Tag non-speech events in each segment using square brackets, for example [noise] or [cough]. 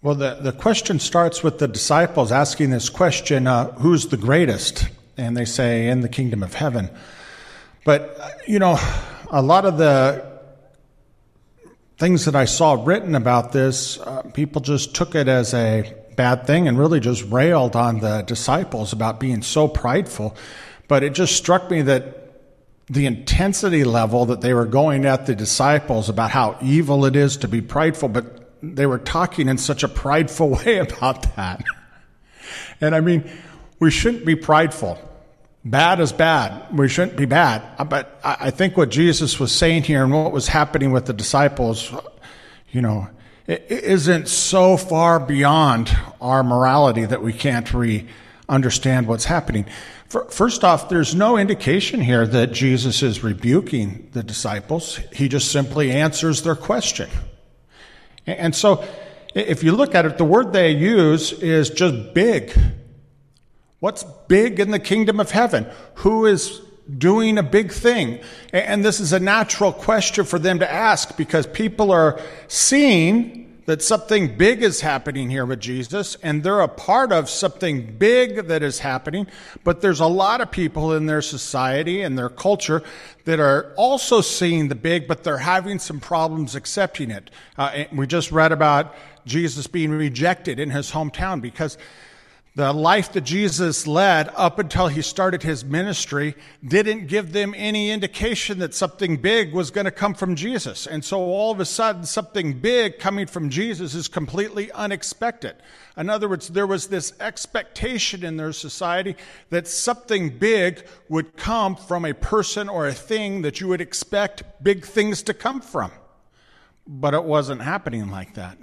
Well, the, the question starts with the disciples asking this question uh, who's the greatest? And they say, in the kingdom of heaven. But, you know, a lot of the things that I saw written about this, uh, people just took it as a bad thing and really just railed on the disciples about being so prideful. But it just struck me that the intensity level that they were going at the disciples about how evil it is to be prideful, but they were talking in such a prideful [laughs] way about that. And I mean, we shouldn't be prideful. Bad is bad. We shouldn't be bad. Uh, but I think what Jesus was saying here and what was happening with the disciples, you know, it isn't so far beyond our morality that we can't re understand what's happening. First off, there's no indication here that Jesus is rebuking the disciples. He just simply answers their question. And so, if you look at it, the word they use is just big. What's big in the kingdom of heaven? Who is doing a big thing? And this is a natural question for them to ask because people are seeing that something big is happening here with Jesus, and they're a part of something big that is happening. But there's a lot of people in their society and their culture that are also seeing the big, but they're having some problems accepting it. Uh, we just read about Jesus being rejected in his hometown because the life that Jesus led up until he started his ministry didn't give them any indication that something big was going to come from Jesus. And so all of a sudden, something big coming from Jesus is completely unexpected. In other words, there was this expectation in their society that something big would come from a person or a thing that you would expect big things to come from. But it wasn't happening like that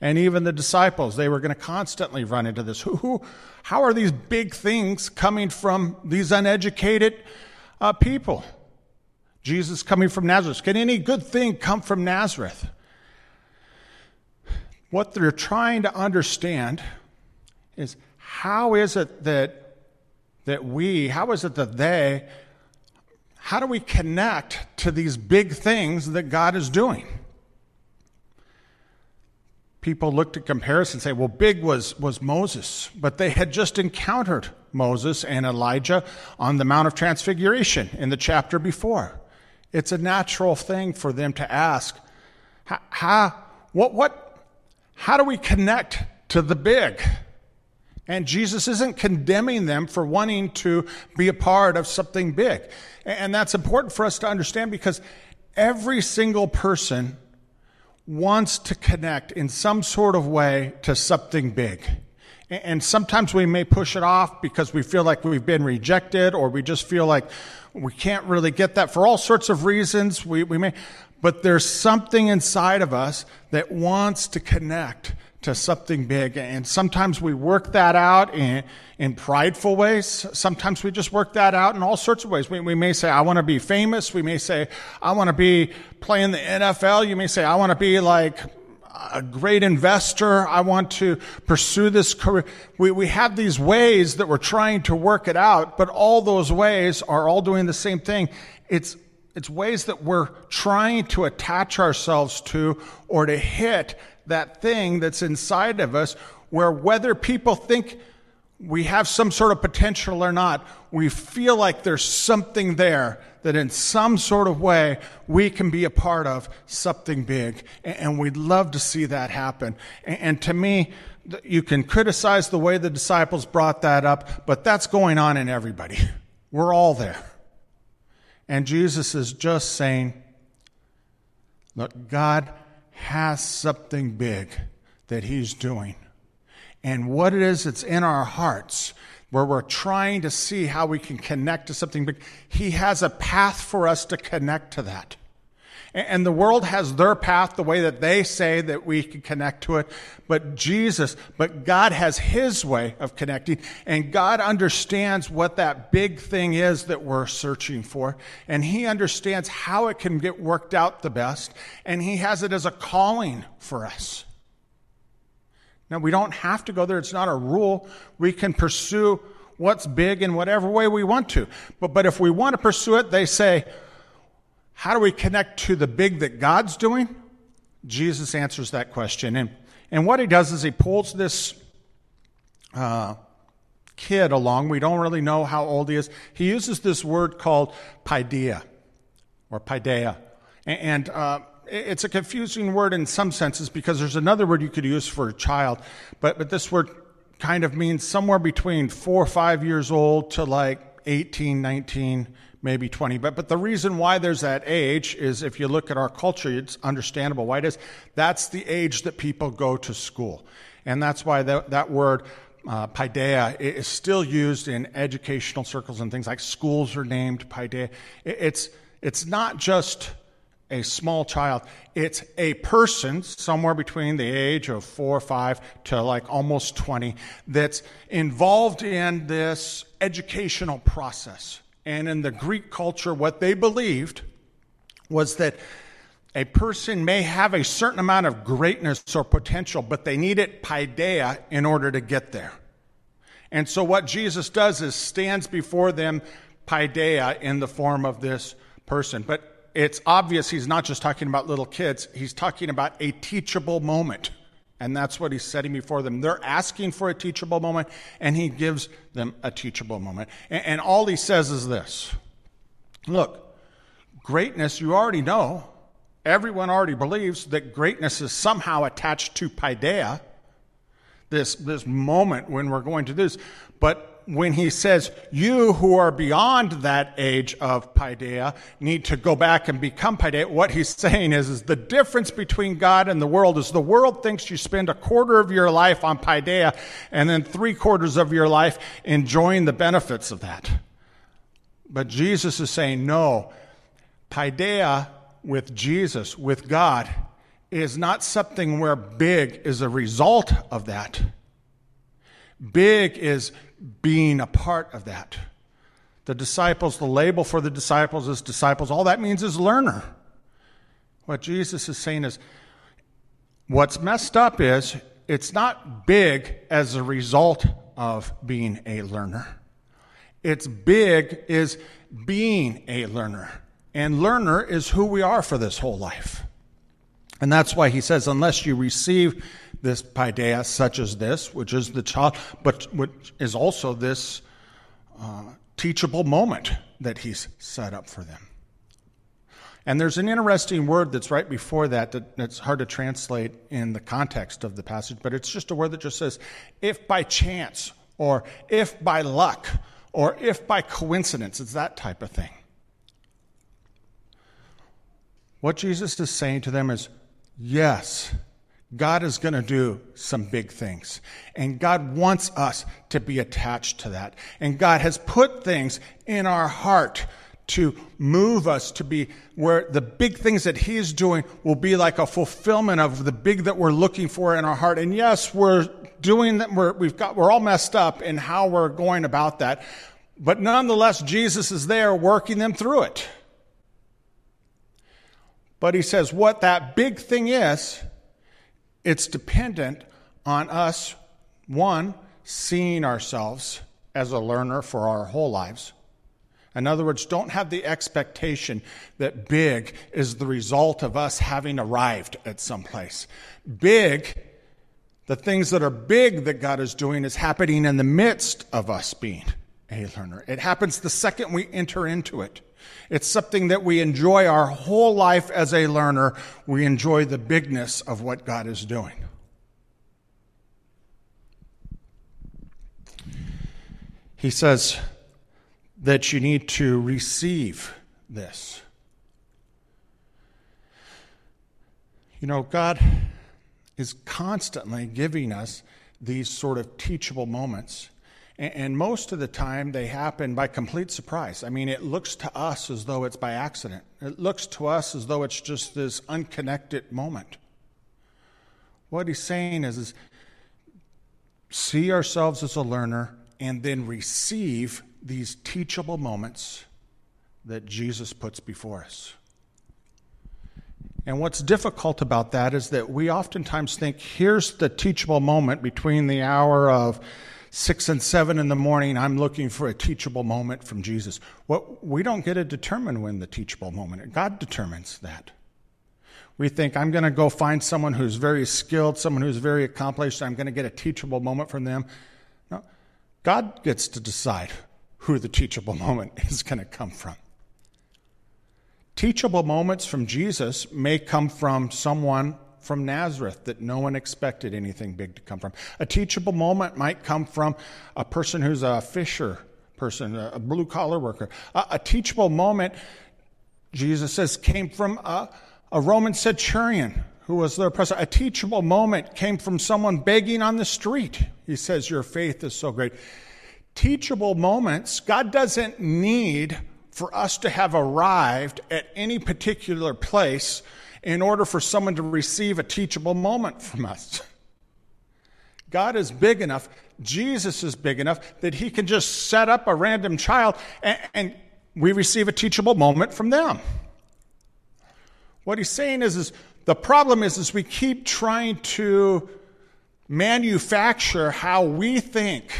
and even the disciples they were going to constantly run into this. Who, how are these big things coming from these uneducated uh, people? Jesus coming from nazareth. Can any good thing come from nazareth? What they're trying to understand is how is it that that we how is it that they how do we connect to these big things that god is doing people looked at comparison and say, well, big was, was Moses, but they had just encountered Moses and Elijah on the Mount of Transfiguration in the chapter before. It's a natural thing for them to ask, how, what, what, how do we connect to the big? And Jesus isn't condemning them for wanting to be a part of something big. And that's important for us to understand because every single person wants to connect in some sort of way to something big. And sometimes we may push it off because we feel like we've been rejected or we just feel like we can't really get that for all sorts of reasons. We, we may, but there's something inside of us that wants to connect to something big. And sometimes we work that out in, in prideful ways. Sometimes we just work that out in all sorts of ways. We, we may say, I want to be famous. We may say, I want to be playing the NFL. You may say, I want to be like a great investor. I want to pursue this career. We, we have these ways that we're trying to work it out, but all those ways are all doing the same thing. It's it's ways that we're trying to attach ourselves to or to hit that thing that's inside of us where whether people think we have some sort of potential or not, we feel like there's something there that in some sort of way we can be a part of something big. And we'd love to see that happen. And to me, you can criticize the way the disciples brought that up, but that's going on in everybody. We're all there. And Jesus is just saying, look, God has something big that He's doing. And what it is that's in our hearts, where we're trying to see how we can connect to something big, He has a path for us to connect to that. And the world has their path, the way that they say that we can connect to it. But Jesus, but God has His way of connecting. And God understands what that big thing is that we're searching for. And He understands how it can get worked out the best. And He has it as a calling for us. Now, we don't have to go there. It's not a rule. We can pursue what's big in whatever way we want to. But, but if we want to pursue it, they say, how do we connect to the big that God's doing? Jesus answers that question. And, and what he does is he pulls this uh, kid along. We don't really know how old he is. He uses this word called paideia or paideia. And, and uh, it's a confusing word in some senses because there's another word you could use for a child, but, but this word kind of means somewhere between four or five years old to like 18, 19, maybe 20. But, but the reason why there's that age is if you look at our culture, it's understandable why it is. That's the age that people go to school. And that's why that, that word, uh, paideia, is still used in educational circles and things like schools are named paideia. It's, it's not just a small child. It's a person somewhere between the age of four or five to like almost 20 that's involved in this educational process. And in the Greek culture, what they believed was that a person may have a certain amount of greatness or potential, but they need it paideia in order to get there. And so what Jesus does is stands before them paideia in the form of this person. But it's obvious he's not just talking about little kids, he's talking about a teachable moment. And that's what he's setting before them. They're asking for a teachable moment, and he gives them a teachable moment. And, and all he says is this Look, greatness, you already know. Everyone already believes that greatness is somehow attached to paideia, this, this moment when we're going to do this. But when he says, you who are beyond that age of paideia need to go back and become paideia, what he's saying is, is the difference between God and the world is the world thinks you spend a quarter of your life on paideia and then three quarters of your life enjoying the benefits of that. But Jesus is saying, no, paideia with Jesus, with God, is not something where big is a result of that. Big is being a part of that. The disciples, the label for the disciples is disciples. All that means is learner. What Jesus is saying is what's messed up is it's not big as a result of being a learner. It's big is being a learner. And learner is who we are for this whole life. And that's why he says, unless you receive this paideia, such as this, which is the child, but which is also this uh, teachable moment that he's set up for them. And there's an interesting word that's right before that, that that's hard to translate in the context of the passage, but it's just a word that just says, if by chance, or if by luck, or if by coincidence. It's that type of thing. What Jesus is saying to them is, yes, God is going to do some big things. And God wants us to be attached to that. And God has put things in our heart to move us to be where the big things that He's doing will be like a fulfillment of the big that we're looking for in our heart. And yes, we're doing that. We're, we've got, we're all messed up in how we're going about that. But nonetheless, Jesus is there working them through it. But He says what that big thing is, it's dependent on us, one, seeing ourselves as a learner for our whole lives. In other words, don't have the expectation that big is the result of us having arrived at some place. Big, the things that are big that God is doing, is happening in the midst of us being a learner. It happens the second we enter into it. It's something that we enjoy our whole life as a learner. We enjoy the bigness of what God is doing. He says that you need to receive this. You know, God is constantly giving us these sort of teachable moments. And most of the time, they happen by complete surprise. I mean, it looks to us as though it's by accident. It looks to us as though it's just this unconnected moment. What he's saying is, is see ourselves as a learner and then receive these teachable moments that Jesus puts before us. And what's difficult about that is that we oftentimes think here's the teachable moment between the hour of six and seven in the morning, I'm looking for a teachable moment from Jesus. What we don't get to determine when the teachable moment. God determines that. We think, I'm going to go find someone who's very skilled, someone who's very accomplished, I'm going to get a teachable moment from them. No, God gets to decide who the teachable [laughs] moment is going to come from. Teachable moments from Jesus may come from someone from Nazareth that no one expected anything big to come from. A teachable moment might come from a person who's a fisher person, a blue collar worker. A, a, teachable moment, Jesus says, came from a, a Roman centurion who was their president. A teachable moment came from someone begging on the street. He says, Your faith is so great. Teachable moments, God doesn't need for us to have arrived at any particular place in order for someone to receive a teachable moment from us. God is big enough, Jesus is big enough that he can just set up a random child and, and we receive a teachable moment from them. What he's saying is, is the problem is, is we keep trying to manufacture how we think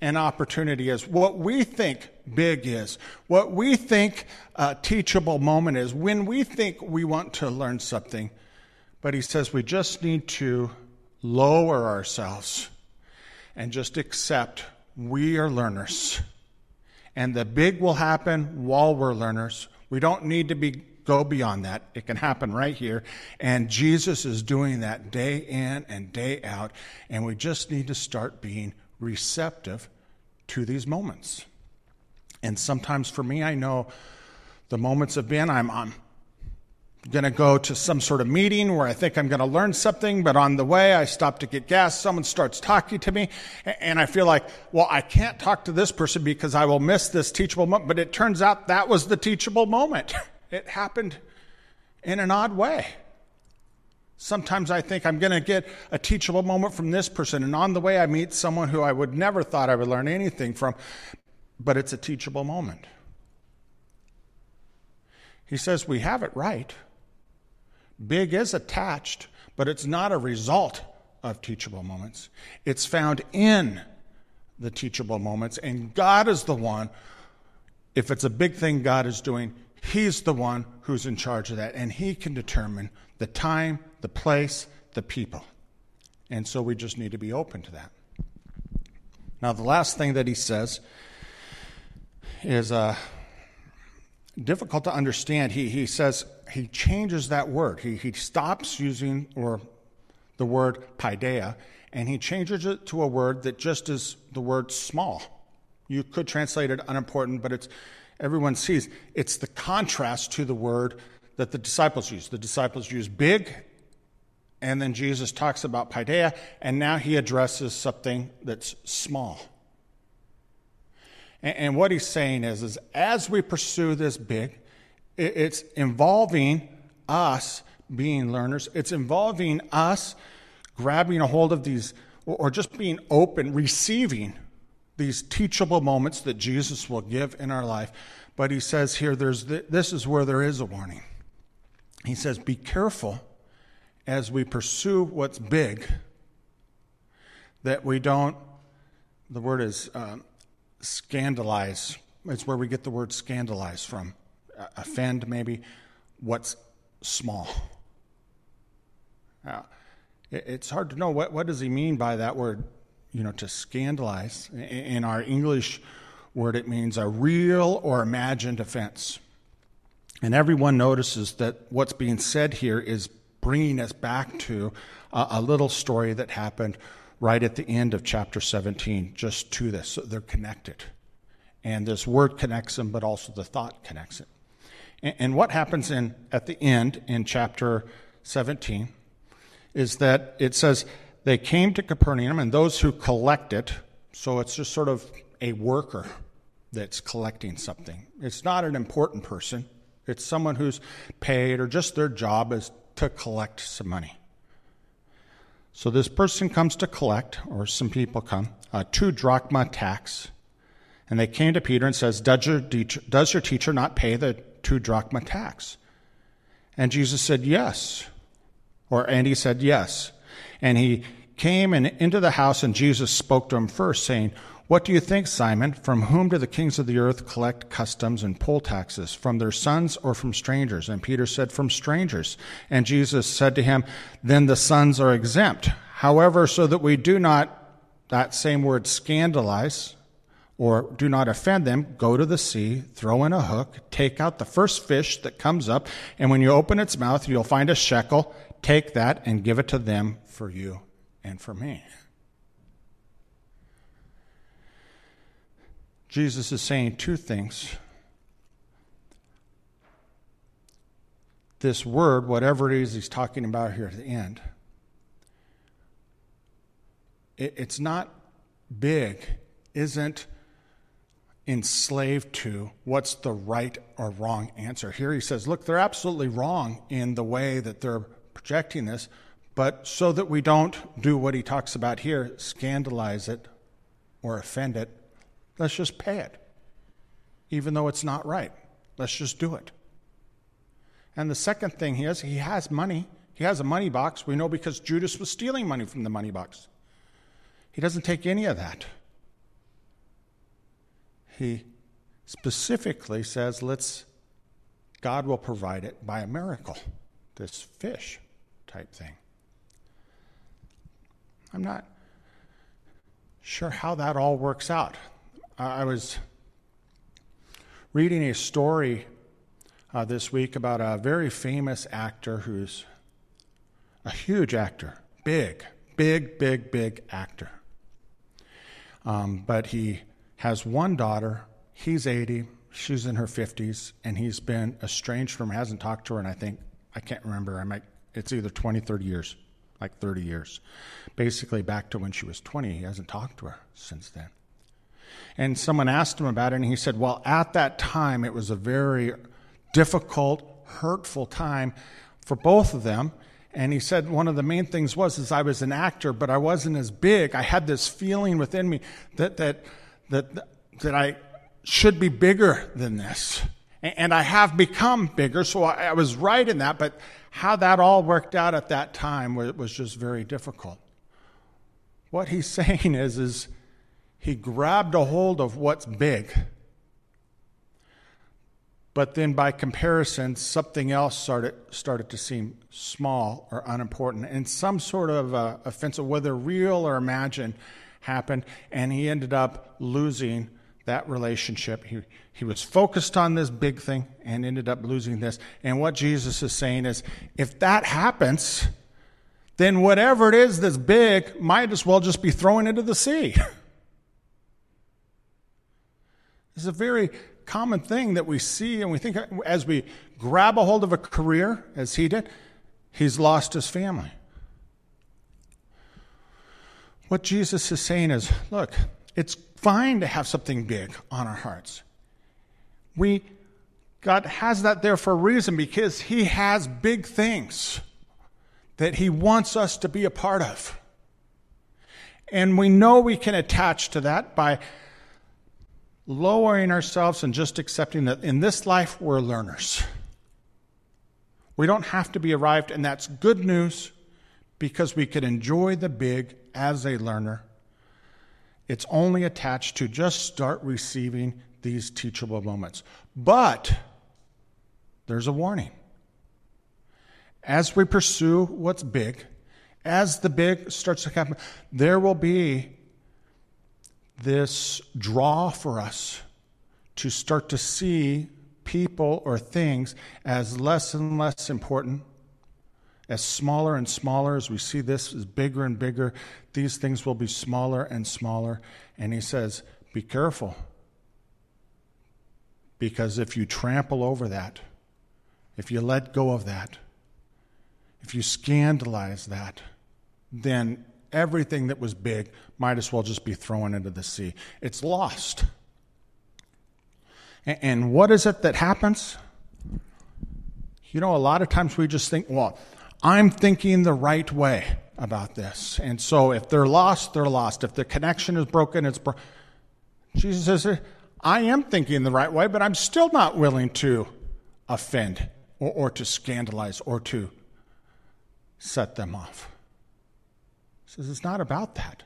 an opportunity is, what we think big is, what we think a teachable moment is, when we think we want to learn something. But he says we just need to lower ourselves and just accept we are learners. And the big will happen while we're learners. We don't need to be go beyond that. It can happen right here. And Jesus is doing that day in and day out. And we just need to start being receptive to these moments. And sometimes for me, I know the moments have been I'm, I'm going to go to some sort of meeting where I think I'm going to learn something, but on the way I stop to get gas. Someone starts talking to me, and I feel like, well, I can't talk to this person because I will miss this teachable moment. But it turns out that was the teachable moment. [laughs] It happened in an odd way. Sometimes I think I'm going to get a teachable moment from this person, and on the way I meet someone who I would never thought I would learn anything from, but it's a teachable moment. He says we have it right. Big is attached, but it's not a result of teachable moments. It's found in the teachable moments, and God is the one, if it's a big thing God is doing, He's the one who's in charge of that, and He can determine the time, the place, the people. And so we just need to be open to that. Now, the last thing that he says is uh, difficult to understand. He, he says he changes that word. He, he stops using or the word paideia and he changes it to a word that just is the word small. You could translate it unimportant, but it's everyone sees it's the contrast to the word that the disciples use. The disciples use big, and then Jesus talks about paideia, and now he addresses something that's small. And, and what he's saying is, is as we pursue this big, it, it's involving us being learners. It's involving us grabbing a hold of these, or, or just being open, receiving these teachable moments that Jesus will give in our life. But he says here, there's this is where there is a warning. He says, Be careful as we pursue what's big that we don't, the word is uh, scandalize. It's where we get the word scandalize from. Uh, offend, maybe, what's small. Now, it, it's hard to know what, what does he mean by that word, you know, to scandalize. In, our English word, it means a real or imagined offense. And everyone notices that what's being said here is bringing us back to a, a, little story that happened right at the end of chapter 17, just to this. So they're connected. And this word connects them, but also the thought connects it. And, and what happens in, at the end in chapter 17 is that it says, They came to Capernaum, and those who collect it, so it's just sort of a worker that's collecting something. It's not an important person it's someone who's paid or just their job is to collect some money. So this person comes to collect, or some people come, a two drachma tax. And they came to Peter and says, does your, teacher, does your teacher not pay the two drachma tax? And Jesus said, yes. Or, and he said, yes. And he came and into the house and Jesus spoke to him first saying, What do you think, Simon? From whom do the kings of the earth collect customs and poll taxes? From their sons or from strangers? And Peter said, From strangers. And Jesus said to him, Then the sons are exempt. However, so that we do not, that same word, scandalize, or do not offend them, go to the sea, throw in a hook, take out the first fish that comes up, and when you open its mouth, you'll find a shekel. Take that and give it to them for you and for me. Jesus is saying two things. This word, whatever it is he's talking about here at the end, it's not big, isn't enslaved to what's the right or wrong answer. Here he says, look, they're absolutely wrong in the way that they're projecting this, but so that we don't do what he talks about here, scandalize it or offend it, let's just pay it. Even though it's not right, let's just do it. And the second thing he is, he has money. He has a money box. We know because Judas was stealing money from the money box. He doesn't take any of that he specifically says, let's, God will provide it by a miracle, this fish type thing. I'm not sure how that all works out. I was reading a story uh, this week about a very famous actor who's a huge actor, big, big, big, big actor. Um, but he has one daughter. He's 80, she's in her 50s, and he's been estranged from her, hasn't talked to her, and I think, I can't remember, I might, it's either 20, 30 years, like 30 years. Basically, back to when she was 20, he hasn't talked to her since then. And someone asked him about it, and he said, Well, at that time, it was a very difficult, hurtful time for both of them. And he said one of the main things was is I was an actor, but I wasn't as big. I had this feeling within me that that that, that I should be bigger than this. And I have become bigger, so I was right in that, but how that all worked out at that time was just very difficult. What he's [laughs] saying is, is he grabbed a hold of what's big, but then by comparison, something else started, started to seem small or unimportant, and some sort of uh, offensive, whether real or imagined, happened, and he ended up losing that relationship. He, he was focused on this big thing and ended up losing this. And what Jesus is saying is if that happens, then whatever it is that's big might as well just be thrown into the sea. [laughs] It's a very common thing that we see and we think as we grab a hold of a career, as he did, he's lost his family. What Jesus is saying is look, it's fine to have something big on our hearts. We, God has that there for a reason because He has big things that He wants us to be a part of. And we know we can attach to that by lowering ourselves and just accepting that in this life we're learners. We don't have to be arrived, and that's good news because we can enjoy the big as a learner. It's only attached to just start receiving these teachable moments. But there's a warning. As we pursue what's big, as the big starts to happen, there will be this draw for us to start to see people or things as less and less important as smaller and smaller as we see this is bigger and bigger, these things will be smaller and smaller. And he says, Be careful. Because if you trample over that, if you let go of that, if you scandalize that, then everything that was big might as well just be thrown into the sea. It's lost. And what is it that happens? You know, a lot of times we just think, well, I'm thinking the right way about this. And so if they're lost, they're lost. If the connection is broken, it's broken. Jesus says, I am thinking the right way, but I'm still not willing to offend or, or to scandalize or to set them off. He says, it's not about that.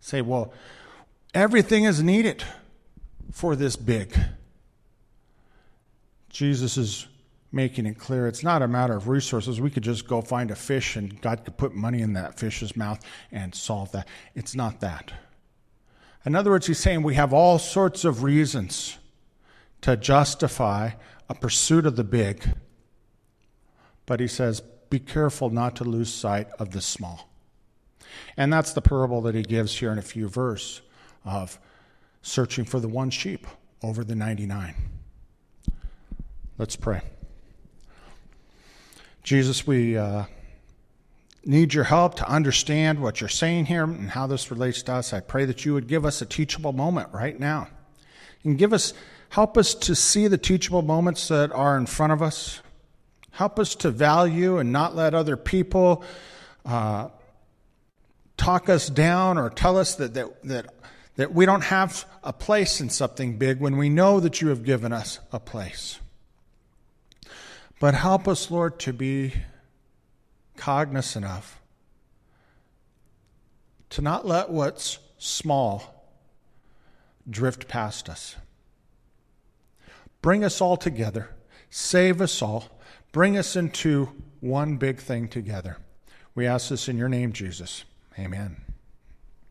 Say, well, everything is needed for this big. Jesus is making it clear it's not a matter of resources. We could just go find a fish and God could put money in that fish's mouth and solve that. It's not that. In other words, he's saying we have all sorts of reasons to justify a pursuit of the big. But he says, be careful not to lose sight of the small. And that's the parable that he gives here in a few verses of searching for the one sheep over the 99. Let's pray. Jesus, we uh, need your help to understand what you're saying here and how this relates to us. I pray that you would give us a teachable moment right now. And give us, help us to see the teachable moments that are in front of us. Help us to value and not let other people uh, talk us down or tell us that, that, that, that we don't have a place in something big when we know that you have given us a place. But help us, Lord, to be cognizant of, to not let what's small drift past us. Bring us all together, save us all, bring us into one big thing together. We ask this in your name, Jesus. Amen.